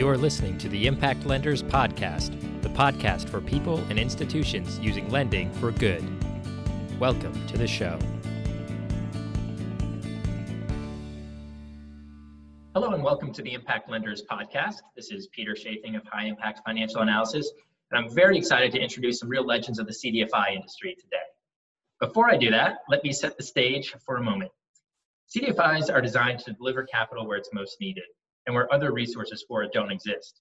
You're listening to the Impact Lenders Podcast, the podcast for people and institutions using lending for good. Welcome to the show. Hello, and welcome to the Impact Lenders Podcast. This is Peter Chafing of High Impact Financial Analysis, and I'm very excited to introduce some real legends of the CDFI industry today. Before I do that, let me set the stage for a moment. CDFIs are designed to deliver capital where it's most needed and where other resources for it don't exist.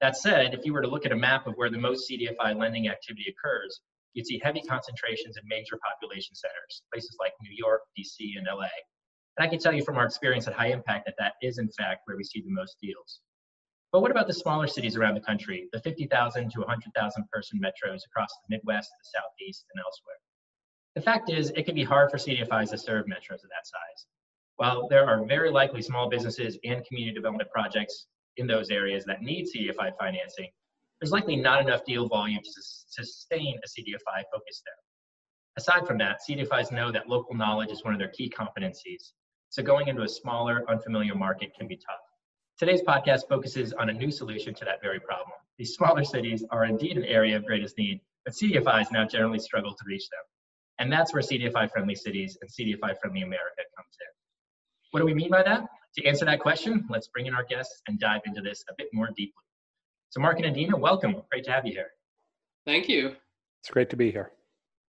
That said, if you were to look at a map of where the most CDFI lending activity occurs, you'd see heavy concentrations in major population centers, places like New York, DC, and LA. And I can tell you from our experience at High Impact that that is, in fact, where we see the most deals. But what about the smaller cities around the country, the 50,000 to 100,000 person metros across the Midwest, the Southeast, and elsewhere? The fact is, it can be hard for CDFIs to serve metros of that size. While there are very likely small businesses and community development projects in those areas that need CDFI financing, there's likely not enough deal volume to sustain a CDFI focus there. Aside from that, CDFIs know that local knowledge is one of their key competencies, so going into a smaller, unfamiliar market can be tough. Today's podcast focuses on a new solution to that very problem. These smaller cities are indeed an area of greatest need, but CDFIs now generally struggle to reach them. And that's where CDFI friendly cities and CDFI friendly America comes in. What do we mean by that? To answer that question, let's bring in our guests and dive into this a bit more deeply. So, Mark and Adina, welcome. Great to have you here. Thank you. It's great to be here.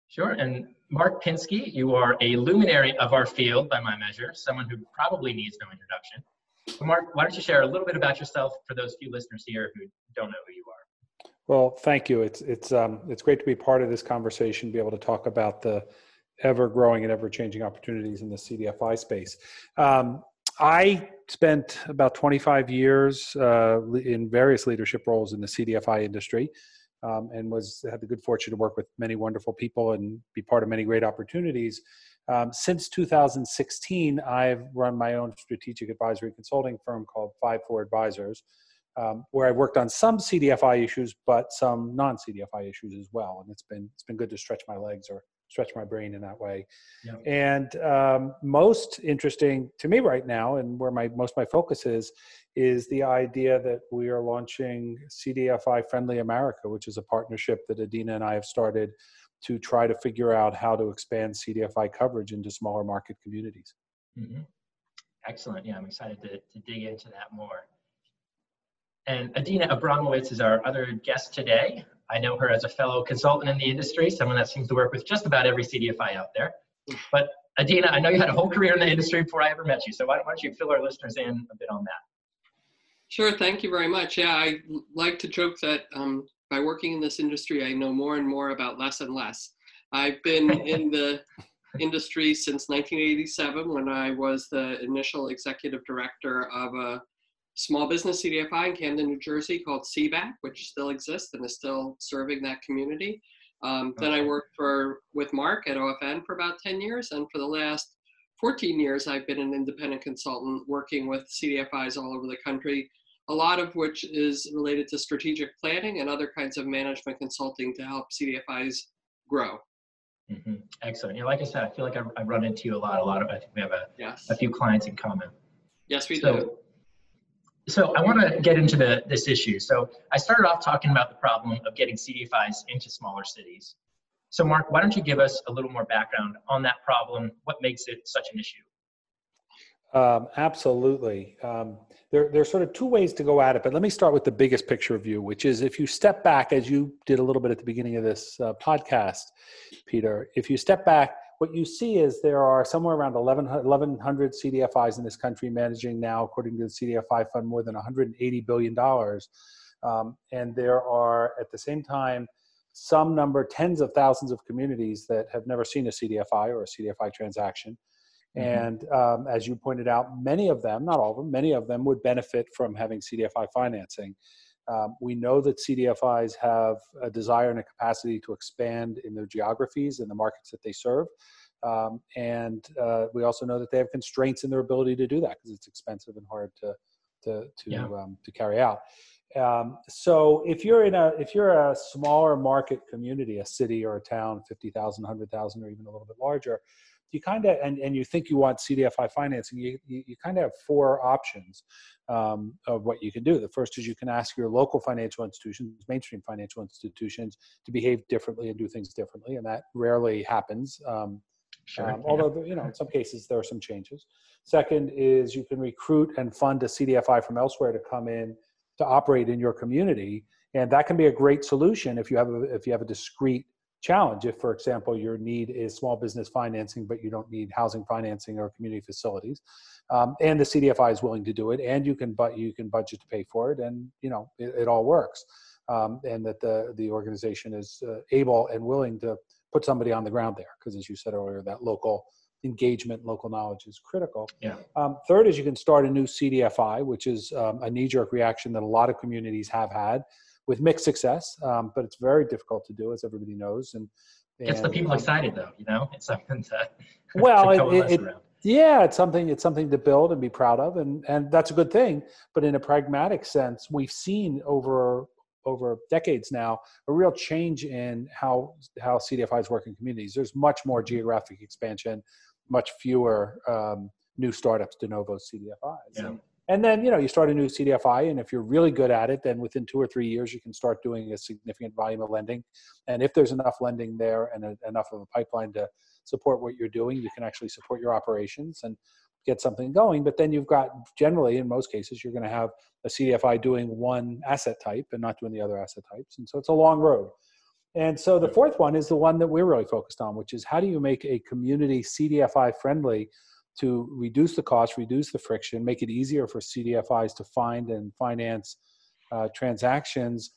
Sure. And Mark Pinsky, you are a luminary of our field by my measure, someone who probably needs no introduction. So Mark, why don't you share a little bit about yourself for those few listeners here who don't know who you are? Well, thank you. It's it's um, it's great to be part of this conversation, be able to talk about the ever growing and ever changing opportunities in the CDFI space. Um, I spent about 25 years uh, in various leadership roles in the CDFI industry. Um, and was had the good fortune to work with many wonderful people and be part of many great opportunities. Um, since 2016, I've run my own strategic advisory consulting firm called Five Four Advisors, um, where I've worked on some CDFI issues, but some non-CDFI issues as well. And it's been it's been good to stretch my legs or stretch my brain in that way. Yeah. And um, most interesting to me right now, and where my most my focus is, is the idea that we are launching CDFI Friendly America, which is a partnership that Adina and I have started to try to figure out how to expand CDFI coverage into smaller market communities. Mm-hmm. Excellent. Yeah, I'm excited to, to dig into that more. And Adina Abramowitz is our other guest today. I know her as a fellow consultant in the industry, someone that seems to work with just about every CDFI out there. But Adina, I know you had a whole career in the industry before I ever met you, so why don't you fill our listeners in a bit on that? Sure, thank you very much. Yeah, I like to joke that um, by working in this industry, I know more and more about less and less. I've been in the industry since 1987 when I was the initial executive director of a small business CDFI in Camden, New Jersey called CBAC, which still exists and is still serving that community. Um, okay. Then I worked for with Mark at OFN for about 10 years, and for the last 14 years, I've been an independent consultant working with CDFIs all over the country, a lot of which is related to strategic planning and other kinds of management consulting to help CDFIs grow. Mm-hmm. Excellent. Yeah, like I said, I feel like I, I run into you a lot. A lot of I think we have a, yes. a few clients in common. Yes, we so, do. So I want to get into the, this issue. So I started off talking about the problem of getting CDFIs into smaller cities. So Mark, why don't you give us a little more background on that problem? What makes it such an issue? Um, absolutely. Um, there, there are sort of two ways to go at it, but let me start with the biggest picture view, which is if you step back, as you did a little bit at the beginning of this uh, podcast, Peter, if you step back what you see is there are somewhere around 1,100 CDFIs in this country managing now, according to the CDFI fund, more than $180 billion. Um, and there are, at the same time, some number, tens of thousands of communities that have never seen a CDFI or a CDFI transaction. Mm-hmm. And um, as you pointed out, many of them, not all of them, many of them would benefit from having CDFI financing. Um, we know that CDFIs have a desire and a capacity to expand in their geographies and the markets that they serve. Um, and uh, we also know that they have constraints in their ability to do that because it's expensive and hard to to to, yeah. um, to carry out. Um, so if you're in a if you're a smaller market community, a city or a town, 50,000, 100,000, or even a little bit larger, you kind of and, and you think you want CDFI financing, you, you, you kind of have four options um, of what you can do. The first is you can ask your local financial institutions, mainstream financial institutions, to behave differently and do things differently, and that rarely happens. Um, Sure. um, although you know in some cases there are some changes. Second is you can recruit and fund a CDFI from elsewhere to come in to operate in your community, and that can be a great solution if you have a, if you have a discrete challenge. If, for example, your need is small business financing, but you don't need housing financing or community facilities, um, and the CDFI is willing to do it, and you can but you can budget to pay for it, and you know it, it all works, um, and that the the organization is uh, able and willing to put somebody on the ground there because as you said earlier that local engagement local knowledge is critical Yeah. um, third is you can start a new cdfi which is um, a knee-jerk reaction that a lot of communities have had with mixed success um, but it's very difficult to do as everybody knows and, Gets the people um, excited though, you know? It's something to, well to it, it, it, yeah it's something it's something to build and be proud of and and that's a good thing but in a pragmatic sense we've seen over over decades now a real change in how how cdfis work in communities. There's much more geographic expansion much fewer um, new startups de novo cdfis Yeah. and, and then you know you start a new cdfi and if you're really good at it then within two or three years you can start doing a significant volume of lending. And if there's enough lending there and a, enough of a pipeline to support what you're doing you can actually support your operations. And get something going but then you've got generally in most cases you're going to have a cdfi doing one asset type and not doing the other asset types and so it's a long road. And so the fourth one is the one that we're really focused on which is how do you make a community cdfi friendly to reduce the cost reduce the friction make it easier for cdfis to find and finance uh, transactions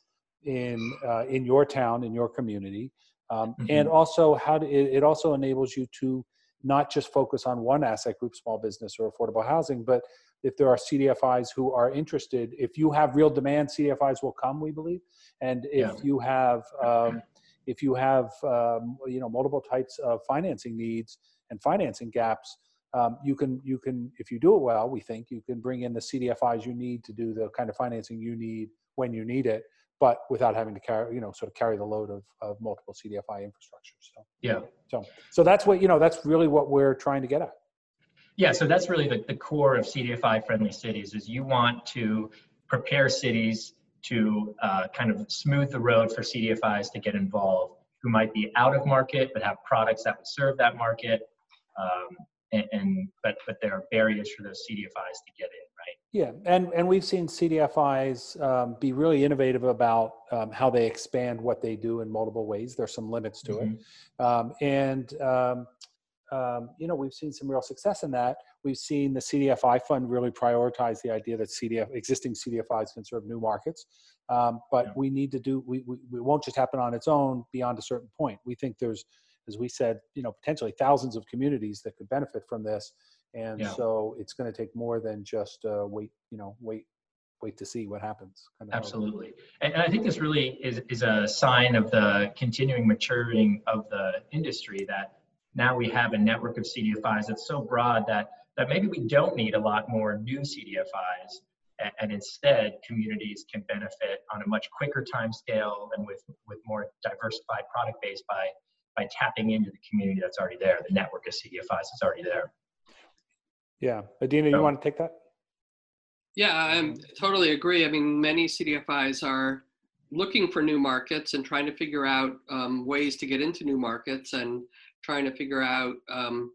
in uh, in your town in your community. Um, and also how to, it, it also enables you to not just focus on one asset group small business or affordable housing but if there are cdfis who are interested if you have real demand cdfis will come we believe and if Yeah. you have um, if you have um, you know multiple types of financing needs and financing gaps um, you can you can if you do it well we think you can bring in the cdfis you need to do the kind of financing you need when you need it but without having to carry you know sort of carry the load of, of multiple cdfi infrastructure so Yeah. so so that's what you know that's really what we're trying to get at Yeah, so that's really the, the core of CDFI friendly cities is you want to prepare cities to uh, kind of smooth the road for CDFIs to get involved who might be out of market but have products that would serve that market. Um, and, and but but there are barriers for those CDFIs to get in, right? Yeah, and and we've seen CDFIs um, be really innovative about um, how they expand what they do in multiple ways. There's some limits to Mhm. it, um, and um, um, you know we've seen some real success in that. We've seen the CDFI fund really prioritize the idea that CDF existing CDFIs can serve new markets, um, but Yeah. we need to do we, we we won't just happen on its own beyond a certain point. We think there's as we said, you know, potentially thousands of communities that could benefit from this. And Yeah. so it's going to take more than just uh, wait, you know, wait, wait to see what happens. Kind of Absolutely. And, and I think this really is, is a sign of the continuing maturing of the industry that now we have a network of CDFIs that's so broad that, that maybe we don't need a lot more new CDFIs. And, and instead, communities can benefit on a much quicker time scale and with, with more diversified product base by, by tapping into the community that's already there, the network of CDFIs that's already there. Yeah, Adina, you So- want to take that? Yeah, I totally agree. I mean, many CDFIs are looking for new markets and trying to figure out um, ways to get into new markets and trying to figure out um,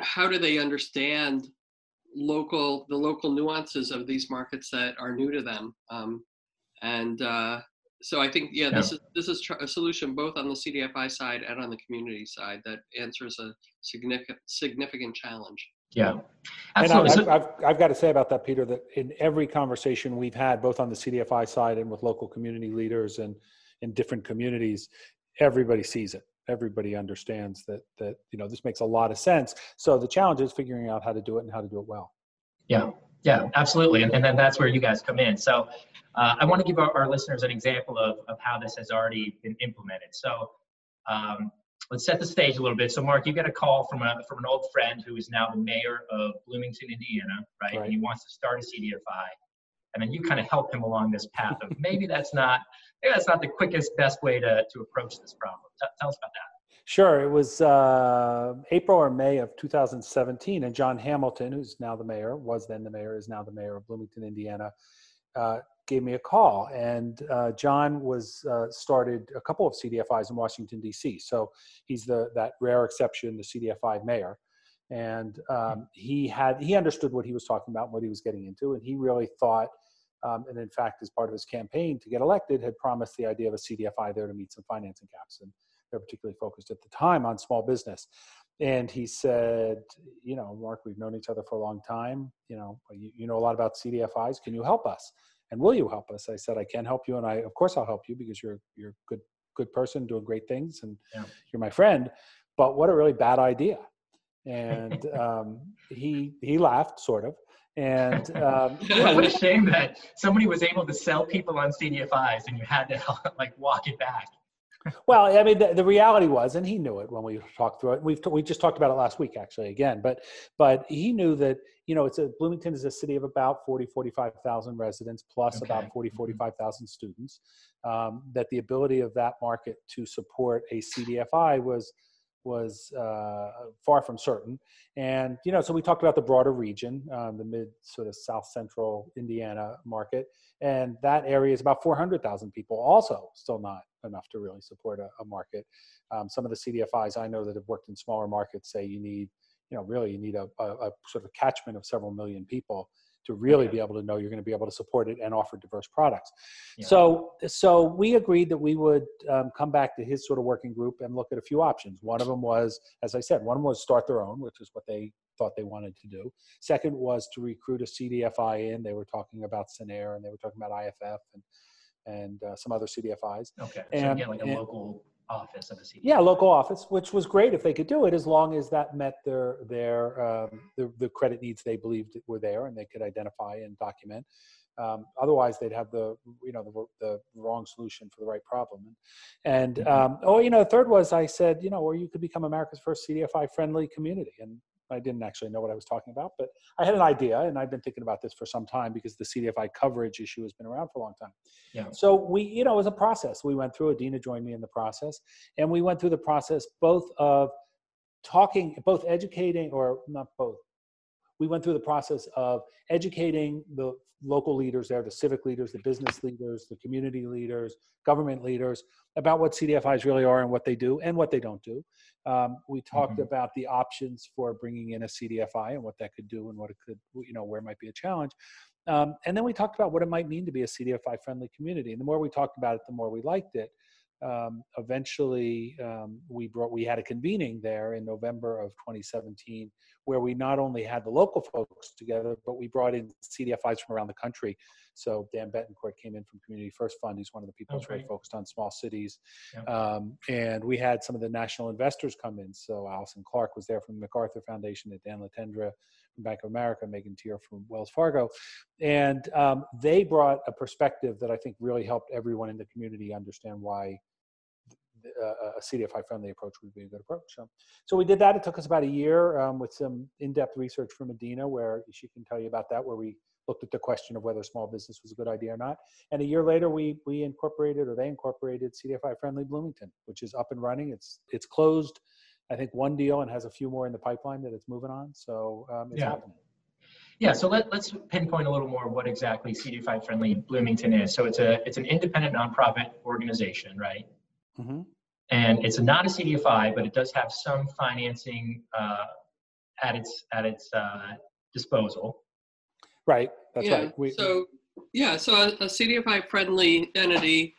how do they understand local the local nuances of these markets that are new to them. Um, and uh, so I think yeah, this is this is tr- a solution both on the CDFI side and on the community side that answers a significant significant challenge. Yeah, And absolutely. I, So- I've, I've, I've got to say about that, Peter, that in every conversation we've had, both on the CDFI side and with local community leaders and in different communities, everybody sees it. Everybody understands that that you know this makes a lot of sense. So the challenge is figuring out how to do it and how to do it well. Yeah, yeah, absolutely. And, and then that's where you guys come in. So uh, I want to give our, our listeners an example of, of how this has already been implemented. So um, let's set the stage a little bit. So Mark, you get a call from a from an old friend who is now the mayor of Bloomington, Indiana, right? Right. And he wants to start a CDFI. And then you kind of help him along this path of maybe that's not maybe that's not the quickest, best way to, to approach this problem. T- tell us about that. Sure. It was uh, April or May of 2017, and John Hamilton, who's now the mayor, was then the mayor, is now the mayor of Bloomington, Indiana, uh, gave me a call. And uh, John was uh, started a couple of CDFIs in Washington D.C. So he's the that rare exception, the CDFI mayor. And um, he had he understood what he was talking about, and what he was getting into, and he really thought. Um, and in fact, as part of his campaign to get elected, had promised the idea of a CDFI there to meet some financing gaps. And they're particularly focused at the time on small business. And he said, you know, Mark, we've known each other for a long time. You know, you, you know a lot about CDFIs. Can you help us? And will you help us? I said, I can help you, and I, of course, I'll help you because you're you're a good good person doing great things, and yeah. you're my friend. But what a really bad idea. And um, he he laughed, sort of, and um, what a shame that somebody was able to sell people on CDFIs and you had to like walk it back well, I mean, the, the, reality was, and he knew it when we talked through it. We've we just talked about it last week, actually, again. But but he knew that you know it's a Bloomington is a city of about 40 45,000 residents plus okay. about 40 mm-hmm. 45,000 students. Um, that the ability of that market to support a CDFI was was uh, far from certain. And you know, so we talked about the broader region, um, the mid sort of south central Indiana market, and that area is about 400,000 people. Also, still not enough to really support a, a market. Um, some of the CDFIs I know that have worked in smaller markets say you need, you know, really you need a, a, a sort of catchment of several million people to really yeah. be able to know you're going to be able to support it and offer diverse products. Yeah. So, so we agreed that we would um, come back to his sort of working group and look at a few options. One of them was, as I said, one was start their own, which is what they thought they wanted to do. Second was to recruit a CDFI in. They were talking about Cinnaire and they were talking about IFF and and uh, some other CDFIs. Okay. So and, get like a and, local office of a CDFI. Yeah, local office, which was great if they could do it, as long as that met their their um, the, the credit needs they believed were there, and they could identify and document. Um, otherwise, they'd have the you know the, the wrong solution for the right problem. And, and mm-hmm. um, oh, you know, the third was I said, you know, or you could become America's first CDFI friendly community, and I didn't actually know what I was talking about, but I had an idea, and I've been thinking about this for some time because the CDFI coverage issue has been around for a long time. Yeah. So we, you know, it was a process. We went through. Adina joined me in the process, and we went through the process both of talking, both educating, or not both. We went through the process of educating the local leaders there, the civic leaders, the business leaders, the community leaders, government leaders about what CDFIs really are and what they do and what they don't do. Um, we talked mm-hmm. about the options for bringing in a CDFI and what that could do and what it could, you know, where might be a challenge. Um, and then we talked about what it might mean to be a CDFI friendly community. And the more we talked about it, the more we liked it. Um, eventually, um, we brought we had a convening there in November of 2017, where we not only had the local folks together, but we brought in CDFIs from around the country so Dan Betancourt came in from Community First Fund. He's one of the people who's really focused on small cities. Um, and we had some of the national investors come in. So Allison Clark was there from the MacArthur Foundation, and Dan Letendre Bank of America, Megan Teare from Wells Fargo. And um, they brought a perspective that I think really helped everyone in the community understand why a CDFI friendly approach would be a good approach. So, so we did that. It took us about a year um, with some in-depth research from Adina, where she can tell you about that, where we looked at the question of whether small business was a good idea or not. And a year later, we we incorporated or they incorporated CDFI Friendly Bloomington, which is up and running. It's it's closed. I think one deal and has a few more in the pipeline that it's moving on. So um, it's yeah. happening. Yeah, so let, let's pinpoint a little more what exactly CDFI Friendly Bloomington is. So it's a it's an independent nonprofit organization, right? Mm-hmm. And it's not a CDFI, but it does have some financing uh, at its at its uh, disposal. Right. That's yeah, right. We, so yeah, so a, a CDFI friendly entity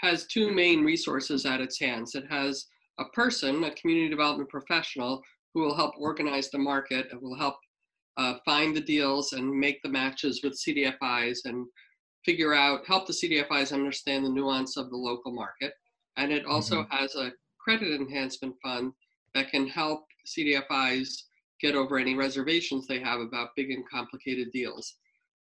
has two main resources at its hands. It has a person, a community development professional, who will help organize the market and will help uh, find the deals and make the matches with CDFIs and figure out, help the CDFIs understand the nuance of the local market. And it also mm-hmm. has a credit enhancement fund that can help CDFIs get over any reservations they have about big and complicated deals.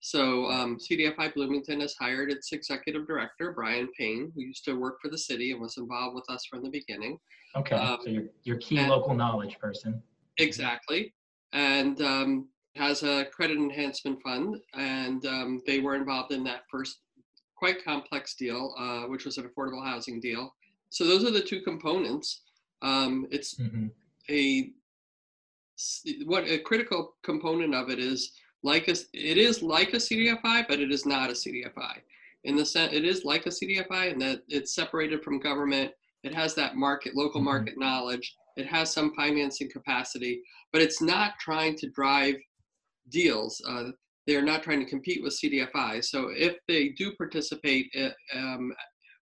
So um, CDFI Bloomington has hired its executive director, Brian Payne, who used to work for the city and was involved with us from the beginning. Okay, um, so your, your key and, local knowledge person. Exactly. And um, has a credit enhancement fund, and um, they were involved in that first quite complex deal, uh, which was an affordable housing deal. So those are the two components. Um, it's mm-hmm. a what a critical component of it is like a, it is like a CDFI, but it is not a CDFI. In the sense, it is like a CDFI in that it's separated from government. It has that market, local mm-hmm. market knowledge. It has some financing capacity, but it's not trying to drive deals. Uh, they're not trying to compete with CDFI. So if they do participate uh, um,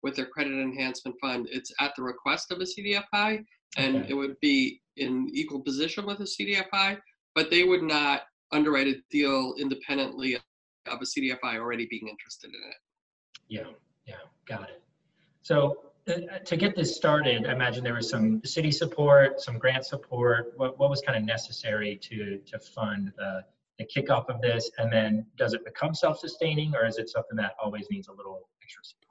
with their credit enhancement fund, it's at the request of a CDFI, and okay. it would be in equal position with a CDFI, but they would not underwrite a deal independently of a CDFI already being interested in it. Yeah, yeah, got it. So uh, to get this started, I imagine there was some city support, some grant support. What, what was kind of necessary to to fund the the kickoff of this? And then does it become self-sustaining, or is it something that always needs a little extra support?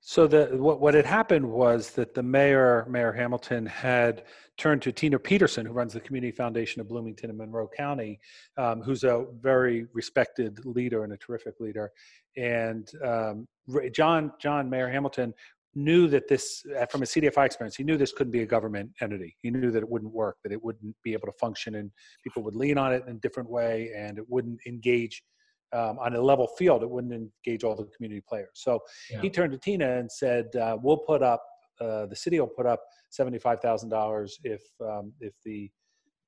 So the what what had happened was that the mayor, Mayor Hamilton, had turned to Tina Peterson, who runs the Community Foundation of Bloomington and Monroe County, um, who's a very respected leader and a terrific leader. And um, John, John Mayor Hamilton knew that this, uh, from a CDFI experience, he knew this couldn't be a government entity. He knew that it wouldn't work, that it wouldn't be able to function, and people would lean on it in a different way, and it wouldn't engage um, on a level field. It wouldn't engage all the community players. So yeah. he turned to Tina and said, uh, "We'll put up uh, the city will put up seventy-five thousand dollars if um, if the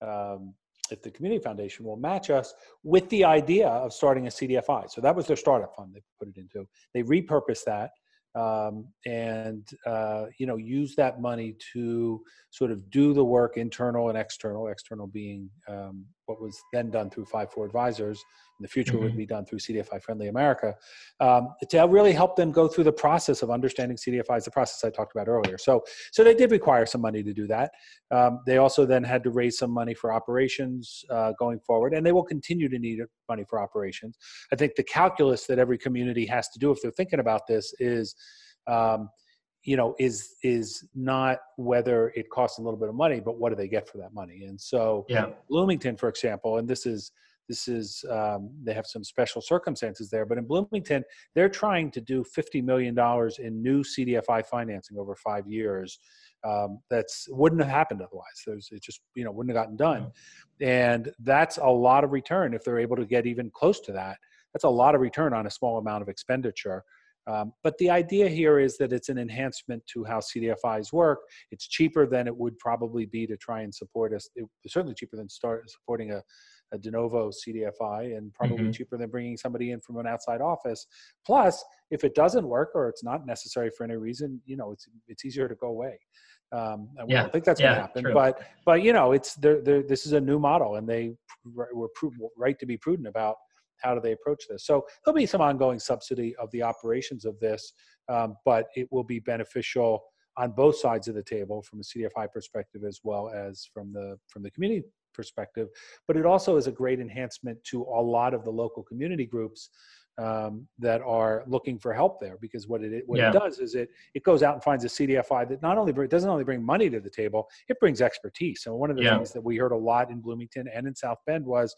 um, if the community foundation will match us with the idea of starting a CDFI. So that was their startup fund they put it into. They repurposed that um, and uh, you know use that money to sort of do the work internal and external. External being um, what was then done through Five Four Advisors in the future mm-hmm. would be done through CDFI Friendly America, um, to really help them go through the process of understanding CDFIs, the process I talked about earlier. So, so they did require some money to do that. Um, they also then had to raise some money for operations uh, going forward, and they will continue to need money for operations. I think the calculus that every community has to do if they're thinking about this is. Um, you know is is not whether it costs a little bit of money but what do they get for that money? And so yeah. Bloomington for example and this is this is um, they have some special circumstances there but in bloomington they're trying to do 50 million dollars in new cdfi financing over five years um, that's wouldn't have happened otherwise. There's it just you know wouldn't have gotten done. And that's a lot of return if they're able to get even close to that. That's a lot of return on a small amount of expenditure um, but the idea here is that it's an enhancement to how CDFIs work. It's cheaper than it would probably be to try and support us. It's certainly cheaper than start supporting a a de novo CDFI and probably mm-hmm. cheaper than bringing somebody in from an outside office. Plus, if it doesn't work or it's not necessary for any reason, you know, it's it's easier to go away. Um, I yeah. don't think that's yeah, going to happen, true. but but you know, it's they're, they're, this is a new model, and they were right to be prudent about how do they approach this. So there'll be some ongoing subsidy of the operations of this, um, but it will be beneficial on both sides of the table from a CDFI perspective as well as from the from the community perspective, but it also is a great enhancement to a lot of the local community groups um, that are looking for help there because what it what yeah. it does is it it goes out and finds a CDFI that not only bring, doesn't only bring money to the table, it brings expertise. So one of the yeah. things that we heard a lot in Bloomington and in South Bend was,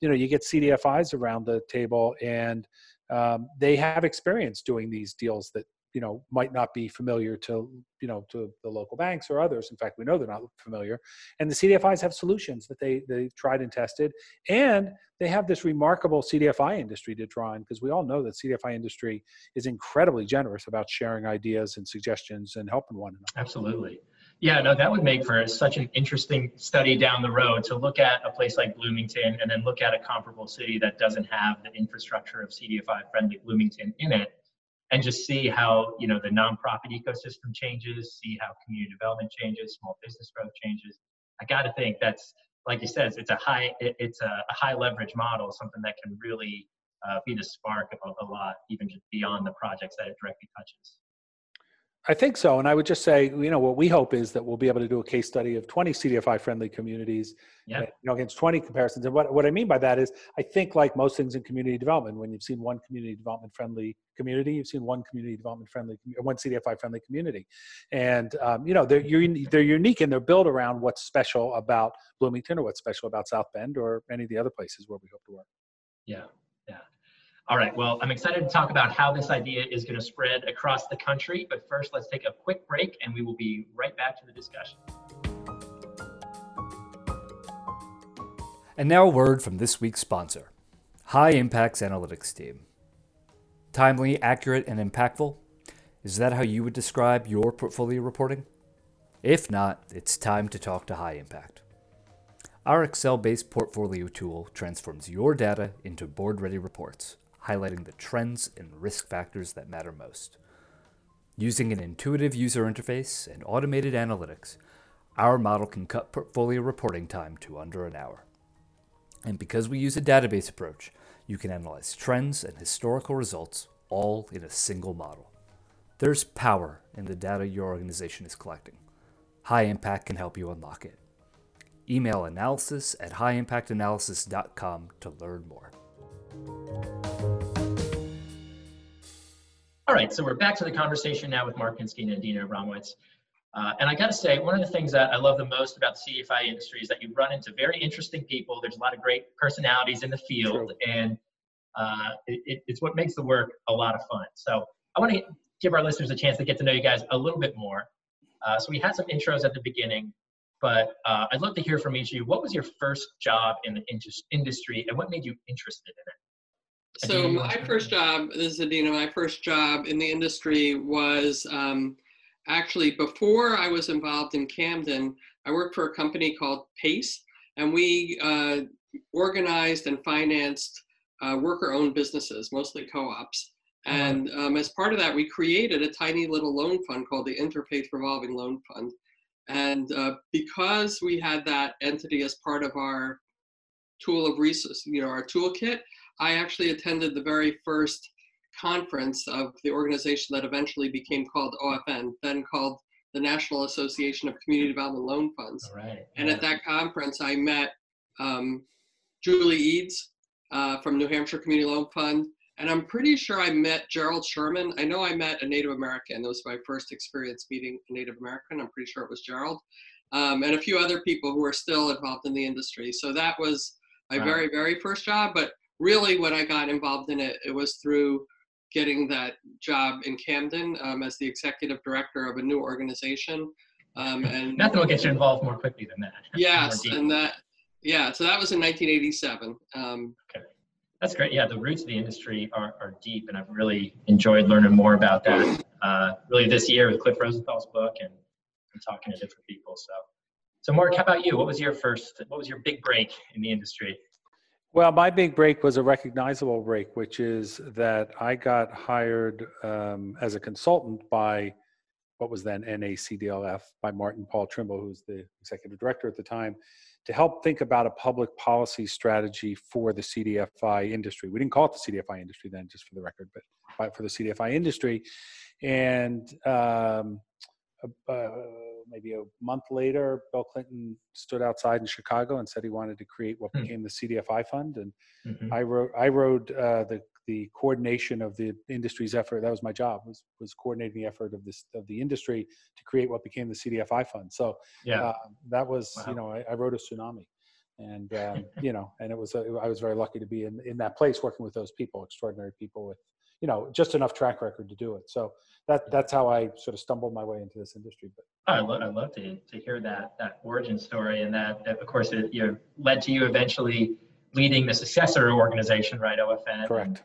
you know, you get CDFIs around the table and um, they have experience doing these deals that you know might not be familiar to you know to the local banks or others. In fact we know they're not familiar. And the cdfis have solutions that they they tried and tested. And they have this remarkable cdfi industry to draw on because we all know that cdfi industry is incredibly generous about sharing ideas and suggestions and helping one another. Absolutely. Yeah, no, that would make for such an interesting study down the road to look at a place like Bloomington and then look at a comparable city that doesn't have the infrastructure of CDFI friendly Bloomington in it and just see how you know the nonprofit ecosystem changes, see how community development changes, small business growth changes. I got to think that's like you said, it's a high it's a, a high leverage model, something that can really uh, be the spark of a lot, even just beyond the projects that it directly touches. I think so. And I would just say, you know, what we hope is that we'll be able to do a case study of 20 CDFI friendly communities, yeah. you know, against 20 comparisons. And what, what I mean by that is, I think like most things in community development, when you've seen one community development friendly community, you've seen one community development friendly, one CDFI friendly community. And, um, you know, they're, they're unique and they're built around what's special about Bloomington or what's special about South Bend or any of the other places where we hope to work. Yeah. All right, well, I'm excited to talk about how this idea is going to spread across the country, but first let's take a quick break and we will be right back to the discussion. And now a word from this week's sponsor, High Impacts Analytics Team. Timely, accurate, and impactful? Is that how you would describe your portfolio reporting? If not, it's time to talk to High Impact. Our Excel based portfolio tool transforms your data into board ready reports highlighting the trends and risk factors that matter most. Using an intuitive user interface and automated analytics, our model can cut portfolio reporting time to under an hour. And because we use a database approach, you can analyze trends and historical results all in a single model. There's power in the data your organization is collecting. High Impact can help you unlock it. Email analysis at highimpactanalysis.com to learn more. All right, so we're back to the conversation now with Mark Pinsky and Adina Abramowitz. Uh, and I got to say, one of the things that I love the most about the CDFI industry is that you run into very interesting people. There's a lot of great personalities in the field, True. and uh, it, it's what makes the work a lot of fun. So I want to give our listeners a chance to get to know you guys a little bit more. Uh, so we had some intros at the beginning, but uh, I'd love to hear from each of you. What was your first job in the industry, and what made you interested in it? So my first job, this is Adina, my first job in the industry was um, actually before I was involved in Camden, I worked for a company called PACE, and we uh, organized and financed uh, worker-owned businesses, mostly co-ops. Uh-huh. And um, as part of that, we created a tiny little loan fund called the Interfaith Revolving Loan Fund. And uh, because we had that entity as part of our tool of resource, you know, our toolkit, I actually attended the very first conference of the organization that eventually became called OFN, then called the National Association of Community Development Loan Funds. And at that conference, I met um, Julie Eades uh, from New Hampshire Community Loan Fund, and I'm pretty sure I met Gerald Sherman. I know I met a Native American. That was my first experience meeting a Native American. I'm pretty sure it was Gerald. Um, and a few other people who are still involved in the industry. So that was my wow. very, very first job. But really, when I got involved in it, it was through getting that job in Camden um, as the executive director of a new organization. Um, and nothing will get you involved more quickly than that. Yes, and that yeah. So that was in 1987. Um, okay, that's great. Yeah, the roots of the industry are, are deep, and I've really enjoyed learning more about that. Uh, really, this year with Cliff Rosenthal's book and, and talking to different people. So, so Mark, how about you? What was your first? What was your big break in the industry? Well, my big break was a recognizable break, which is that I got hired um, as a consultant by what was then NACDLF by Martin Paul Trimble, who's the executive director at the time, to help think about a public policy strategy for the CDFI industry. We didn't call it the CDFI industry then, just for the record, but for the CDFI industry. And um, uh, maybe a month later, Bill Clinton stood outside in Chicago and said he wanted to create what hmm. became the CDFI fund, and mm-hmm. I wrote I wrote uh, the the coordination of the industry's effort. That was my job was was coordinating the effort of this of the industry to create what became the CDFI fund. So yeah, uh, that was wow. you know I, I, wrote a tsunami, and um, you know and it was a, I was very lucky to be in in that place working with those people, extraordinary people with you know just enough track record to do it. So that that's how I sort of stumbled my way into this industry. But I love I love to to hear that that origin story, and that, that of course it you know, led to you eventually leading the successor organization, right? OFN. Correct. And,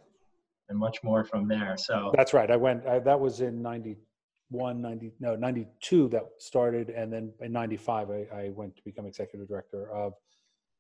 and much more from there. So that's right. I went. I, that was in '91, 90 no '92 that started, and then in '95 I, I went to become executive director of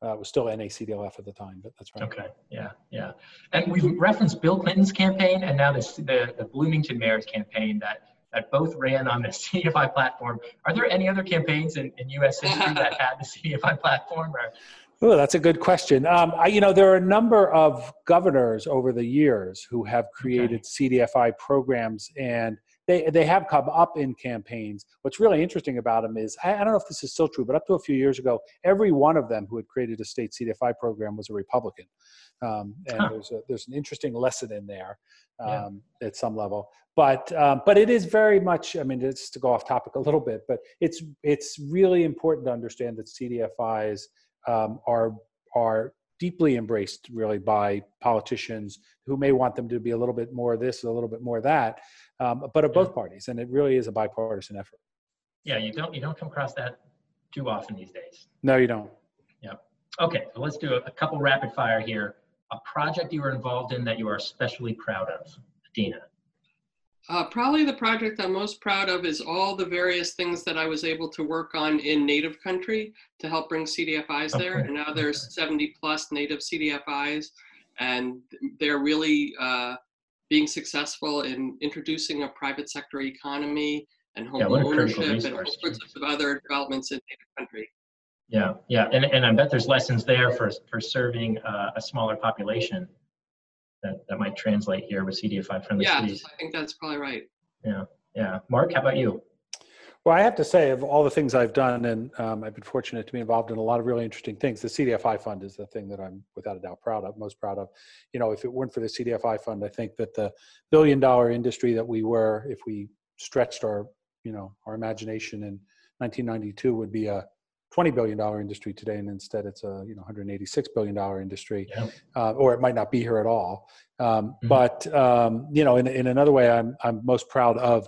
uh, it was still NACDLF at the time, but that's right. Okay, yeah, yeah. And we've referenced Bill Clinton's campaign and now this, the, the Bloomington mayor's campaign that, that both ran on the CDFI platform. Are there any other campaigns in, in U.S. history that had the CDFI platform? Or? Oh, that's a good question. Um, I, you know, there are a number of governors over the years who have created okay. CDFI programs, and they they have come up in campaigns. What's really interesting about them is I, I, don't know if this is still true, but up to a few years ago, every one of them who had created a state CDFI program was a Republican, um, and huh. there's a, there's an interesting lesson in there um, yeah. at some level. But um, but it is very much. I mean, it's to go off topic a little bit, but it's it's really important to understand that CDFIs um, are are deeply embraced really by politicians who may want them to be a little bit more this, a little bit more that um, but of both parties, and it really is a bipartisan effort. Yeah, you don't you don't come across that too often these days. No, you don't. Yep. Okay, so let's do a, a couple rapid fire here. A project you were involved in that you are especially proud of, Dina. Uh, probably the project I'm most proud of is all the various things that I was able to work on in native country to help bring CDFIs there. Okay. And now there's 70 plus native CDFIs, and they're really uh, being successful in introducing a private sector economy and home Yeah, what a critical ownership and all sorts of other developments in the country. Yeah, yeah, and, and I bet there's lessons there for, for serving uh, a smaller population that, that might translate here with CDFI friendly Yeah, cities. I think that's probably right. Yeah, yeah, Mark, how about you? Well, I have to say, of all the things I've done, and um, I've been fortunate to be involved in a lot of really interesting things. The CDFI fund is the thing that I'm, without a doubt, proud of, most proud of. You know, if it weren't for the CDFI fund, I think that the billion-dollar industry that we were, if we stretched our, you know, our imagination in 1992, would be a 20 billion dollar industry today, and instead it's a you know 186 billion dollar industry, Yeah. uh, or it might not be here at all. Um, Mhm. But um, you know, in, in another way, I'm I'm most proud of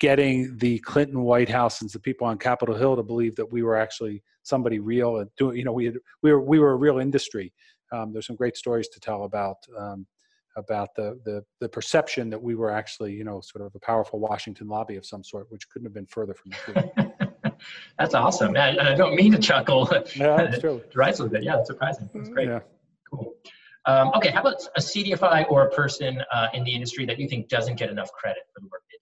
getting the Clinton White House and the people on Capitol Hill to believe that we were actually somebody real and doing. You know, we had, we were we were a real industry. Um, there's some great stories to tell about um, about the, the the perception that we were actually you know sort of a powerful Washington lobby of some sort, which couldn't have been further from the truth. That's awesome. And I, I don't mean to chuckle. yeah, that's true. Right, so good. Yeah, that's surprising. That's great. Yeah. Cool. Um, okay, how about a CDFI or a person uh, in the industry that you think doesn't get enough credit for the work they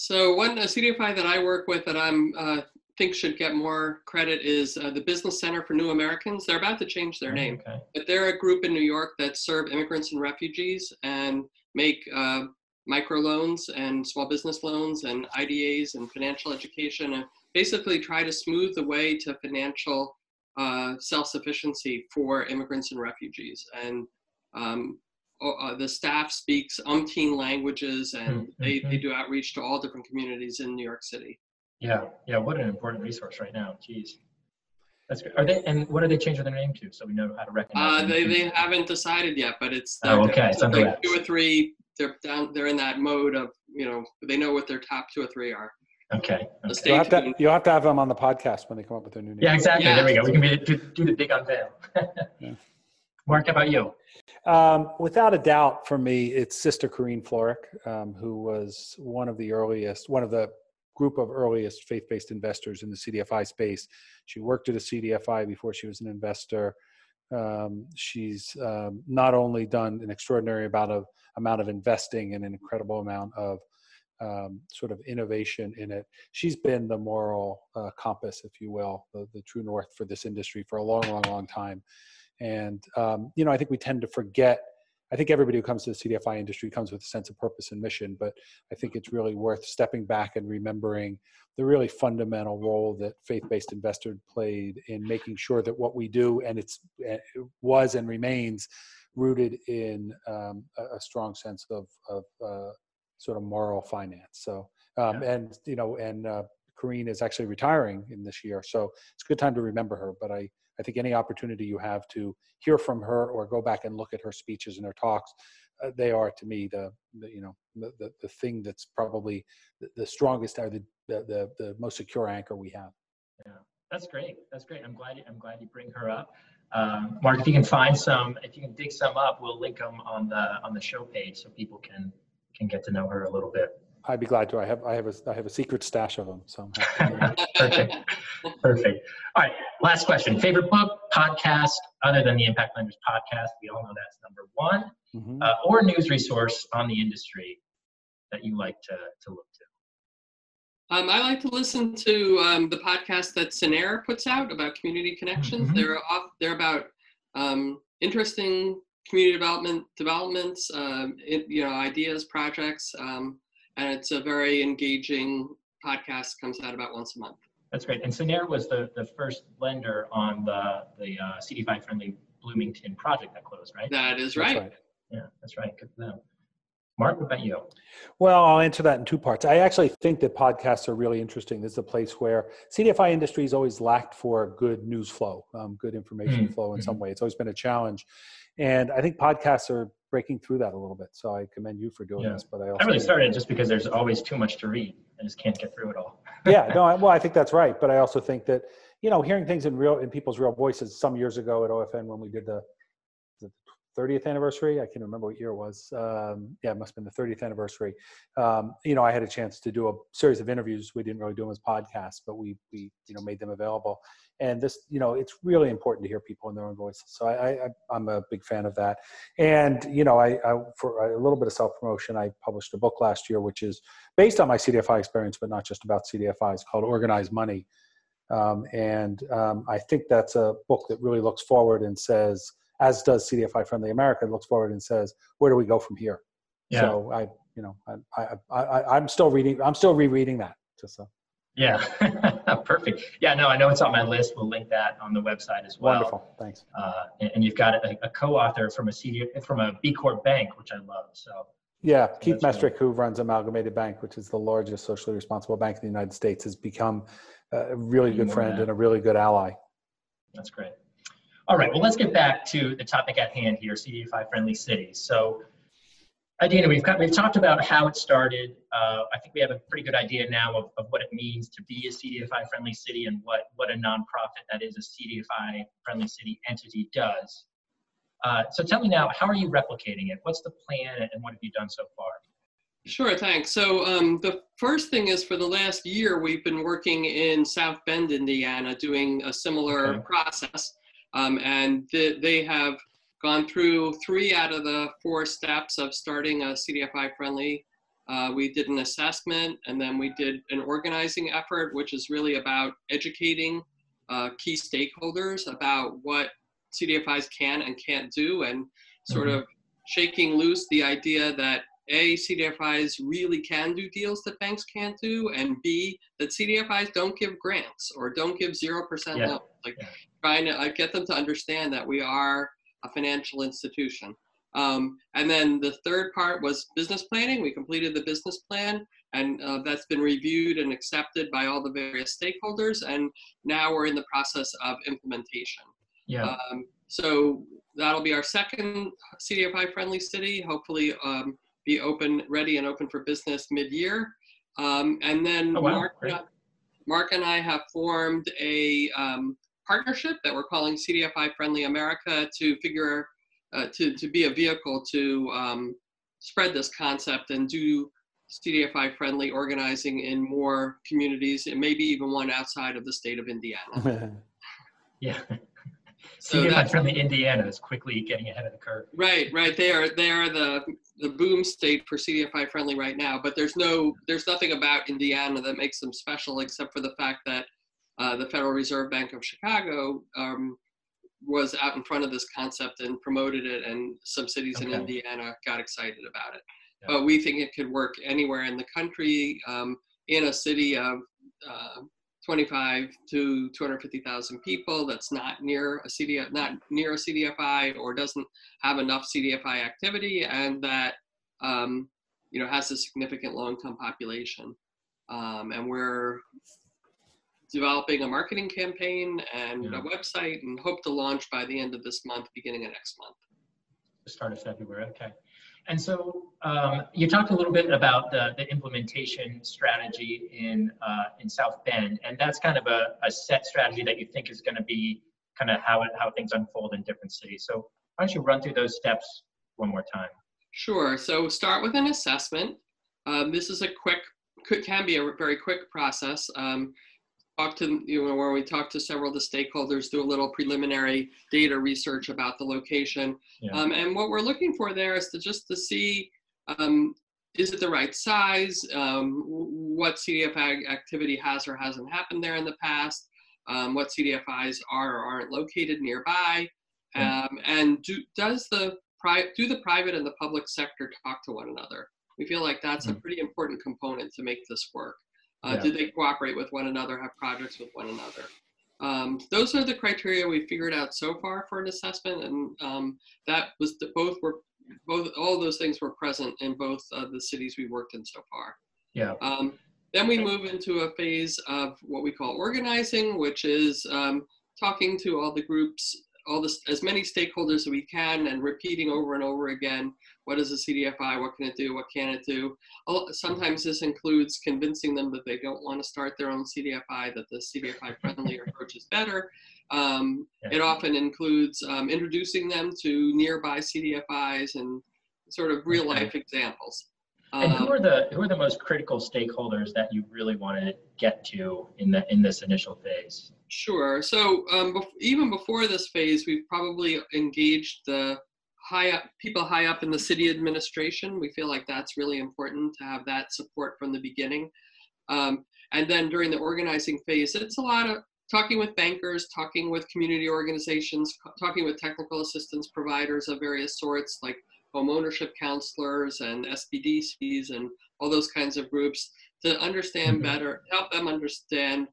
So one CDFI that I work with that I'm uh, think should get more credit is uh, the Business Center for New Americans. They're about to change their name, Okay. but they're a group in New York that serve immigrants and refugees and make uh, microloans and small business loans and IDAs and financial education and basically try to smooth the way to financial uh, self-sufficiency for immigrants and refugees. And um, uh, the staff speaks umpteen languages and they, they do outreach to all different communities in New York City. Yeah, yeah. What an important resource right now. Jeez. That's good. Are they and what are they changing their name to so we know how to recognize Uh, them? they, they haven't decided yet, but it's Oh, okay, it's like wraps. two or three. They're down. They're in that mode of you know they know what their top two or three are. Okay. Okay. stay You'll have, to, you'll have to have them on the podcast when they come up with their new name. Yeah, exactly. There we go. We can be, do, do the big unveil. Yeah. Mark, how about you? Um, without a doubt, for me, it's Sister Corinne Florek, um, who was one of the earliest, one of the group of earliest faith-based investors in the CDFI space. She worked at a CDFI before she was an investor. Um, she's um, not only done an extraordinary amount of amount of investing and an incredible amount of um, sort of innovation in it. She's been the moral uh, compass, if you will, the, the true north for this industry for a long, long, long time. And um, you know, I think we tend to forget. I think everybody who comes to the CDFI industry comes with a sense of purpose and mission, but I think it's really worth stepping back and remembering the really fundamental role that faith-based investor played in making sure that what we do and it's it was and remains rooted in um, a, strong sense of, of uh, sort of moral finance. So, um, and you know, and uh, Corinne is actually retiring in this year, so it's a good time to remember her. But I, I think any opportunity you have to hear from her or go back and look at her speeches and her talks, uh, they are to me the, the you know the, the, the thing that's probably the, the strongest or the, the the most secure anchor we have. Yeah, that's great. That's great. I'm glad. you, I'm glad you bring her up. Um, Mark, if you can find some, if you can dig some up, we'll link them on the on the show page so people can can get to know her a little bit. I'd be glad to. I have I have a I have a secret stash of them. So I'm happy Perfect. Perfect. All right. Last question. Favorite book, podcast, other than the Impact Lenders podcast? We all know that's number one. Mhm. Uh, or news resource on the industry that you like to to look to. Um, I like to listen to um, the podcast that Cinnaire puts out about community connections. Mhm. They're off. They're about um, interesting community development developments, um, it, you know, ideas, projects, um, and it's a very engaging podcast. Comes out about once a month. That's great. And Cinnaire was the, the first lender on the, the uh, CDFI friendly Bloomington project that closed, right? That is That's right. Yeah, that's right. Good for them. Mark, what about you? Well, I'll answer that in two parts. I actually think that podcasts are really interesting. This is a place where CDFI industry has always lacked for good news flow, um, good information Mm, flow in some way. It's always been a challenge. And I think podcasts are breaking through that a little bit. So I commend you for doing Yeah. this. But I also I really started just because there's always too much to read. I just can't get through it all. yeah, no, I, well, I think that's right. But I also think that you know, hearing things in real in people's real voices. Some years ago at OFN when we did the 30th anniversary, I can't remember what year it was. Um, yeah, it must have been the 30th anniversary. Um, you know, I had a chance to do a series of interviews. We didn't really do them as podcasts, but we we you know made them available. And this, you know, it's really important to hear people in their own voices. So I, I I'm a big fan of that. And you know, I, I for a little bit of self promotion, I published a book last year, which is based on my CDFI experience, but not just about CDFI. It's called Organized Money um, and um, I think that's a book that really looks forward and says, as does CDFI Friendly America, looks forward and says, where do we go from here? Yeah. So I, you know, I, I, I, I'm still reading, I'm still rereading that. Just so. Yeah, perfect. Yeah, no, I know it's on my list. We'll link that on the website as well. Wonderful, thanks. Uh, and, and, you've got a, a, co-author from a CD, from a B Corp bank, which I love. So yeah, Keith Mestrich, who runs Amalgamated Bank, which is the largest socially responsible bank in the United States, has become a really good friend and a really good ally. That's great. All right, well, let's get back to the topic at hand here, CDFI friendly cities. So, Adina, we've got, we've talked about how it started. Uh, I think we have a pretty good idea now of, of what it means to be a CDFI friendly city and what, what a nonprofit that is a CDFI friendly city entity does. Uh, so tell me now, how are you replicating it? What's the plan and what have you done so far? Sure, thanks. So um, the first thing is for the last year, we've been working in South Bend, Indiana, doing a similar okay. process. Um, and th- they have gone through three out of the four steps of starting a CDFI friendly. Uh, we did an assessment and then we did an organizing effort, which is really about educating uh, key stakeholders about what CDFIs can and can't do and sort mm-hmm. of shaking loose the idea that a, CDFIs really can do deals that banks can't do, and B, that CDFIs don't give grants or don't give 0% yeah. loans. Like yeah. Trying to uh, get them to understand that we are a financial institution. Um, and then the third part was business planning. We completed the business plan, and uh, that's been reviewed and accepted by all the various stakeholders. And now we're in the process of implementation. Yeah. Um, so that'll be our second CDFI friendly city. Hopefully, um, be open, ready and open for business mid-year. Um, and then oh, wow. Mark, Mark, and I have formed a um, partnership that we're calling CDFI Friendly America to figure, uh, to, to be a vehicle to um, spread this concept and do CDFI friendly organizing in more communities and maybe even one outside of the state of Indiana. yeah. So CDFI friendly Indiana is quickly getting ahead of the curve. Right, right. They are they are the the boom state for CDFI friendly right now, but there's no there's nothing about Indiana that makes them special except for the fact that uh, the Federal Reserve Bank of Chicago um, was out in front of this concept and promoted it, and some cities okay. in Indiana got excited about it. Yeah. But we think it could work anywhere in the country. Um, in a city of uh, 25 to 250,000 people that's not near a CDF, not near a CDFI or doesn't have enough CDFI activity and that um, you know has a significant low-income population. Um, and we're developing a marketing campaign and yeah. a website and hope to launch by the end of this month, beginning of next month. The start of February, okay. And so um, you talked a little bit about the, the implementation strategy in uh, in South Bend, and that's kind of a, a set strategy that you think is going to be kind of how it, how things unfold in different cities. So why don't you run through those steps one more time? Sure. So start with an assessment. Um, this is a quick, could, can be a very quick process. Um, talk to you know where we talk to several of the stakeholders, do a little preliminary data research about the location, yeah. um, and what we're looking for there is to just to see um, is it the right size, um, what CDFI activity has or hasn't happened there in the past, um, what CDFIs are or aren't located nearby, yeah. Um, and do, does the pri- do the private and the public sector talk to one another? We feel like that's mm-hmm. a pretty important component to make this work. Uh, yeah. Do they cooperate with one another, have projects with one another? Um, those are the criteria we figured out so far for an assessment, and um, that was the, both were both all those things were present in both uh, the cities we worked in so far. Yeah. Um, then we move into a phase of what we call organizing, which is um, talking to all the groups all this as many stakeholders as we can and repeating over and over again what is a cdfi what can it do? What can it do? Sometimes this includes convincing them that they don't want to start their own cdfi that the cdfi friendly approach is better. Um, yeah. it often includes um, introducing them to nearby cdfis and sort of real life examples and who um, are the who are the most critical stakeholders that you really want to get to in the in this initial phase? Sure. So um, bef- even before this phase, we've probably engaged the high up people high up in the city administration. We feel like that's really important to have that support from the beginning. Um, and then during the organizing phase, it's a lot of talking with bankers, talking with community organizations, talking with technical assistance providers of various sorts, like home ownership counselors and SBDCs and all those kinds of groups to understand mm-hmm. better, help them understand,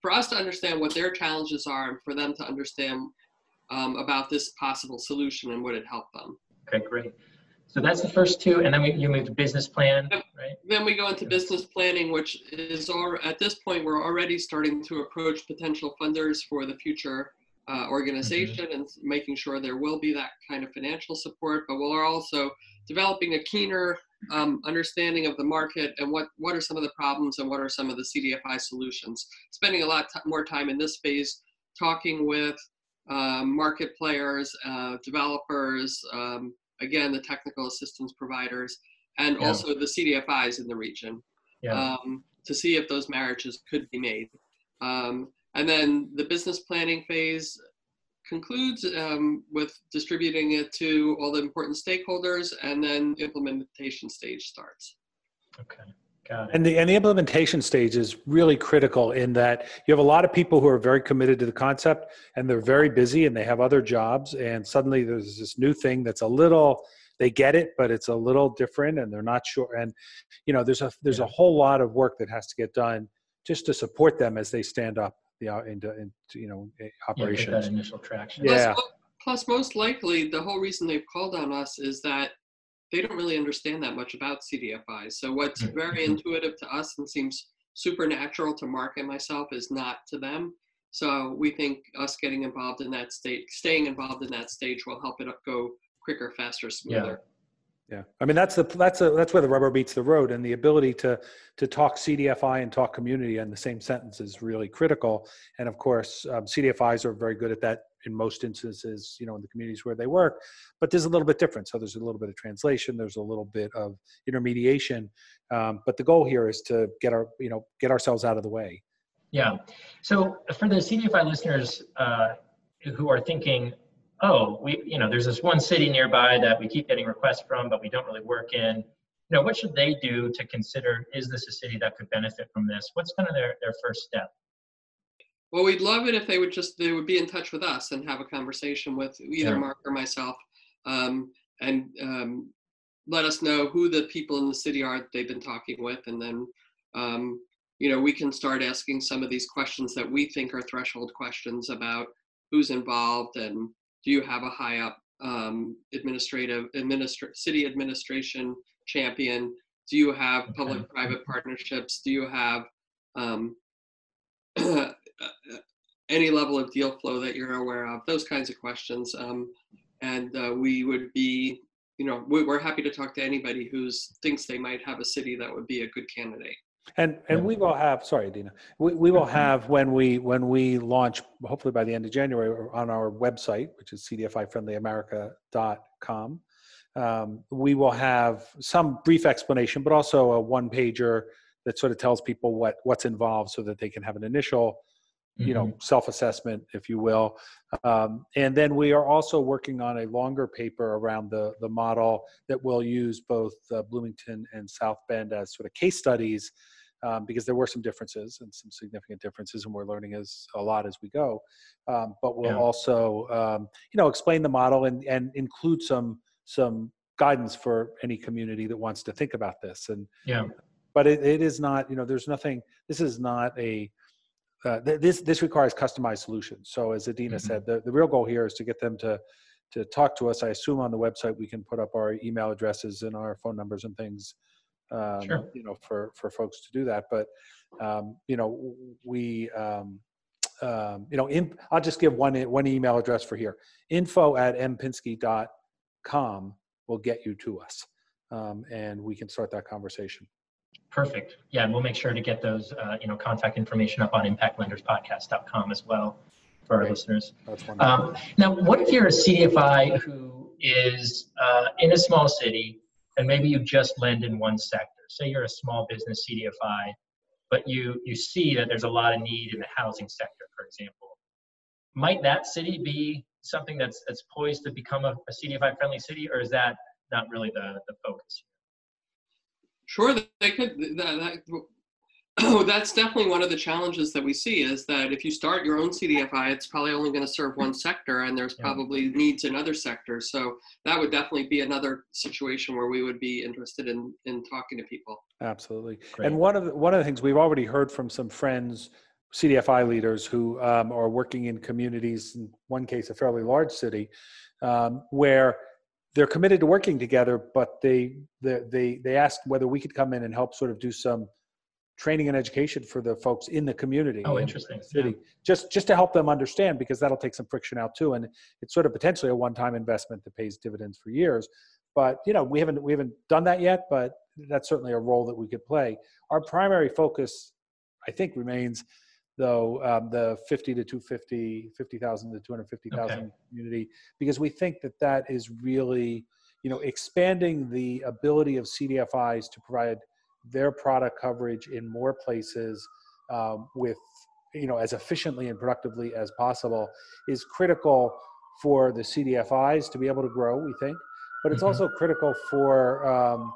for us to understand what their challenges are and for them to understand um, about this possible solution and would it help them. Okay, great. So that's the first two, and then we, you move to business plan, right? Then we go into business planning, which is all, at this point, we're already starting to approach potential funders for the future uh, organization mm-hmm. and making sure there will be that kind of financial support, but we're also developing a keener um, understanding of the market and what, what are some of the problems and what are some of the CDFI solutions. Spending a lot t- more time in this phase talking with um, market players, uh, developers, um, again, the technical assistance providers, and yeah. also the CDFIs in the region yeah. Um, to see if those marriages could be made. Um, and then the business planning phase concludes um, with distributing it to all the important stakeholders, and then the implementation stage starts. Okay. Got it. And the and the implementation stage is really critical in that you have a lot of people who are very committed to the concept and they're very busy and they have other jobs and suddenly there's this new thing that's a little they get it but it's a little different and they're not sure and you know there's a there's yeah. a whole lot of work that has to get done just to support them as they stand up the uh, into, into you know operations. Yeah, that initial traction. Yeah. Plus, plus, most likely, the whole reason they've called on us is that they don't really understand that much about CDFIs. So what's mm-hmm. very mm-hmm. intuitive to us and seems supernatural to Mark and myself is not to them. So we think us getting involved in that state, staying involved in that stage, will help it go quicker, faster, smoother. Yeah, I mean that's the that's a, that's where the rubber meets the road, and the ability to to talk CDFI and talk community in the same sentence is really critical. And of course, um, CDFIs are very good at that in most instances, you know, in the communities where they work. But there's a little bit different. So there's a little bit of translation. There's a little bit of intermediation. Um, but the goal here is to get our you know get ourselves out of the way. Yeah. So for the CDFI listeners uh, who are thinking, oh, we, you know, there's this one city nearby that we keep getting requests from, but we don't really work in. You know, what should they do to consider, is this a city that could benefit from this? What's kind of their, their first step? Well, we'd love it if they would just, they would be in touch with us and have a conversation with either yeah. Mark or myself um, and um, let us know who the people in the city are that they've been talking with. And then, um, you know, we can start asking some of these questions that we think are threshold questions about who's involved and do you have a high up um, administrative administra- city administration champion? Do you have public private partnerships? Do you have um, any level of deal flow that you're aware of? Those kinds of questions. Um, and uh, we would be, you know, we're happy to talk to anybody who thinks they might have a city that would be a good candidate. And and we will have sorry, Dina. We, we will have when we when we launch hopefully by the end of January on our website, which is cdfifriendlyamerica.com. Um, we will have some brief explanation, but also a one pager that sort of tells people what what's involved, so that they can have an initial, mm-hmm. You know, mm-hmm. self assessment, if you will. Um, and then we are also working on a longer paper around the the model that will use both uh, Bloomington and South Bend as sort of case studies um, because there were some differences and some significant differences, and we're learning as a lot as we go. Um, but we'll yeah. also, um, you know, explain the model and and include some some guidance for any community that wants to think about this. And yeah, but it, it is not, you know, there's nothing. This is not a uh, th- this this requires customized solutions. So as Adina mm-hmm. said, the, the real goal here is to get them to to talk to us. I assume on the website we can put up our email addresses and our phone numbers and things um, sure. you know, for, for folks to do that. But, um, you know, we, um, um, you know, in, I'll just give one one email address for here. Info at mpinsky.com will get you to us, um, and we can start that conversation. Perfect. Yeah, and we'll make sure to get those, uh, you know, contact information up on impactlenderspodcast.com as well for our Great. listeners. That's wonderful. Um, now, what if you're a CDFI who is uh, in a small city and maybe you just lend in one sector? Say you're a small business CDFI, but you you see that there's a lot of need in the housing sector, for example. Might that city be something that's that's poised to become a, a CDFI friendly city, or is that not really the, the focus? Sure, they could. That, that, that's definitely one of the challenges that we see is that if you start your own CDFI, it's probably only going to serve one sector, and there's Yeah. probably needs in other sectors. So that would definitely be another situation where we would be interested in in talking to people. Absolutely. Great. And one of the, one of the things we've already heard from some friends, CDFI leaders who um, are working in communities, in one case, a fairly large city, um, where they're committed to working together, but they, they they they asked whether we could come in and help sort of do some training and education for the folks in the community. Oh, in interesting. City, just just to help them understand because that'll take some friction out too, and it's sort of potentially a one-time investment that pays dividends for years. But you know, we haven't we haven't done that yet, but that's certainly a role that we could play. Our primary focus, I think, remains though um, the 50 to 250, 50,000 to 250,000 Okay. community, because we think that that is really, you know, expanding the ability of CDFIs to provide their product coverage in more places um, with, you know, as efficiently and productively as possible is critical for the CDFIs to be able to grow. We think, but it's Mhm. also critical for um,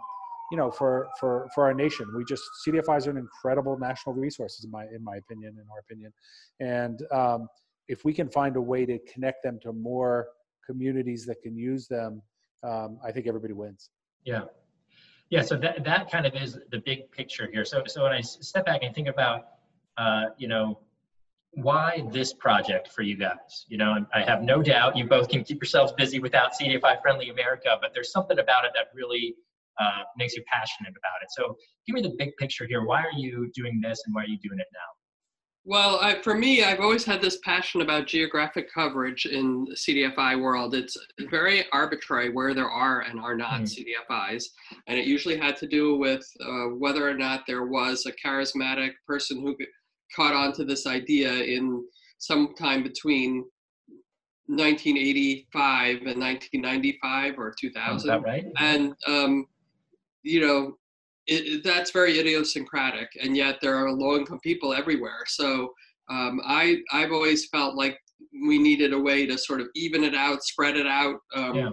you know for for for our nation we just cdfis are an incredible national resources in my in my opinion in our opinion and um, if we can find a way to connect them to more communities that can use them um, i think everybody wins Yeah. Yeah, so that, that kind of is the big picture here. So, so when I step back and think about, uh, you know, why this project for you guys? You know, I have no doubt you both can keep yourselves busy without CDFI Friendly America, but there's something about it that really uh, makes you passionate about it. So give me the big picture here. Why are you doing this and why are you doing it now? Well, I, for me, I've always had this passion about geographic coverage in the CDFI world. It's very arbitrary where there are and are not Mm. CDFIs, and it usually had to do with uh, whether or not there was a charismatic person who caught on to this idea in some time between 1985 and 1995 or Is 2000 that right? and um, you know it, it- that's very idiosyncratic and yet there are low income people everywhere. So um, I, i've always felt like we needed a way to sort of even it out spread it out um, Yeah.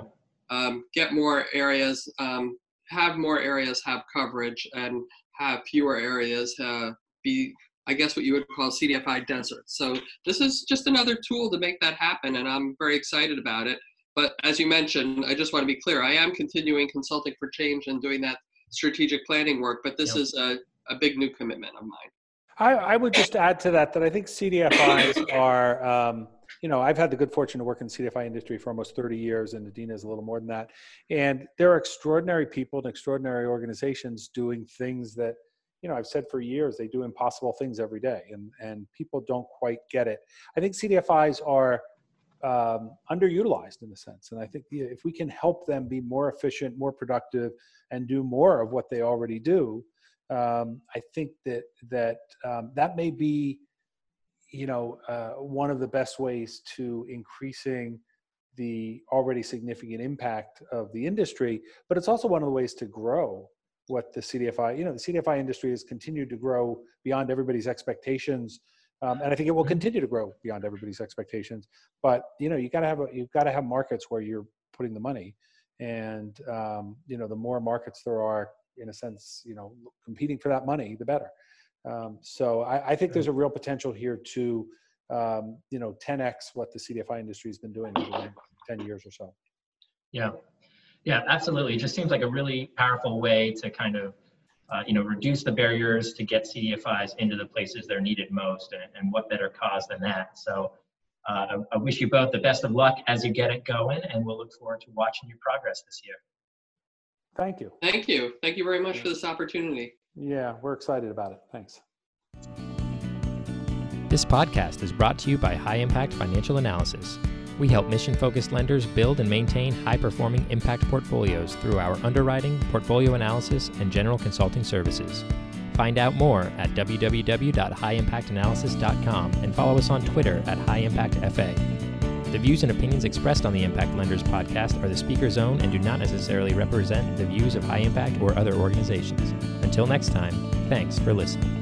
um, get more areas um, have more areas have coverage and have fewer areas uh, be i guess what you would call cdfi desert. So this is just another tool to make that happen and i'm very excited about it but as you mentioned i just want to be clear i am continuing consulting for change and doing that strategic planning work but this Yep. is a, a big new commitment of mine I, I would just add to that that I think CDFIs are, um, you know, I've had the good fortune to work in the CDFI industry for almost 30 years, and Adina is a little more than that. And there are extraordinary people and extraordinary organizations doing things that, you know, I've said for years, they do impossible things every day, and, and people don't quite get it. I think CDFIs are um, underutilized in a sense. And I think yeah, if we can help them be more efficient, more productive, and do more of what they already do, um, I think that that um, that may be, you know, uh, one of the best ways to increasing the already significant impact of the industry. But it's also one of the ways to grow what the CDFI, you know, the CDFI industry has continued to grow beyond everybody's expectations. Um, and I think it will continue to grow beyond everybody's expectations. But you know, you got to have a, you've got to have markets where you're putting the money, and um, you know, the more markets there are, in a sense, you know, competing for that money, the better. Um, so I, I think there's a real potential here to, um, you know, 10x what the CDFI industry has been doing over 10 years or so. Yeah, yeah, absolutely. It just seems like a really powerful way to kind of, uh, you know, reduce the barriers to get CDFIs into the places they're needed most, and, and what better cause than that? So, uh, I, I wish you both the best of luck as you get it going, and we'll look forward to watching your progress this year. Thank you. thank you thank you very much for this opportunity Yeah, we're excited about it. Thanks. This podcast is brought to you by High Impact Financial Analysis. We help mission focused lenders build and maintain high performing impact portfolios through our underwriting, portfolio analysis, and general consulting services. Find out more at www.highimpactanalysis.com and follow us on Twitter at HighImpactFA. The views and opinions expressed on the Impact Lenders podcast are the speaker's own and do not necessarily represent the views of High Impact or other organizations. Until next time, thanks for listening.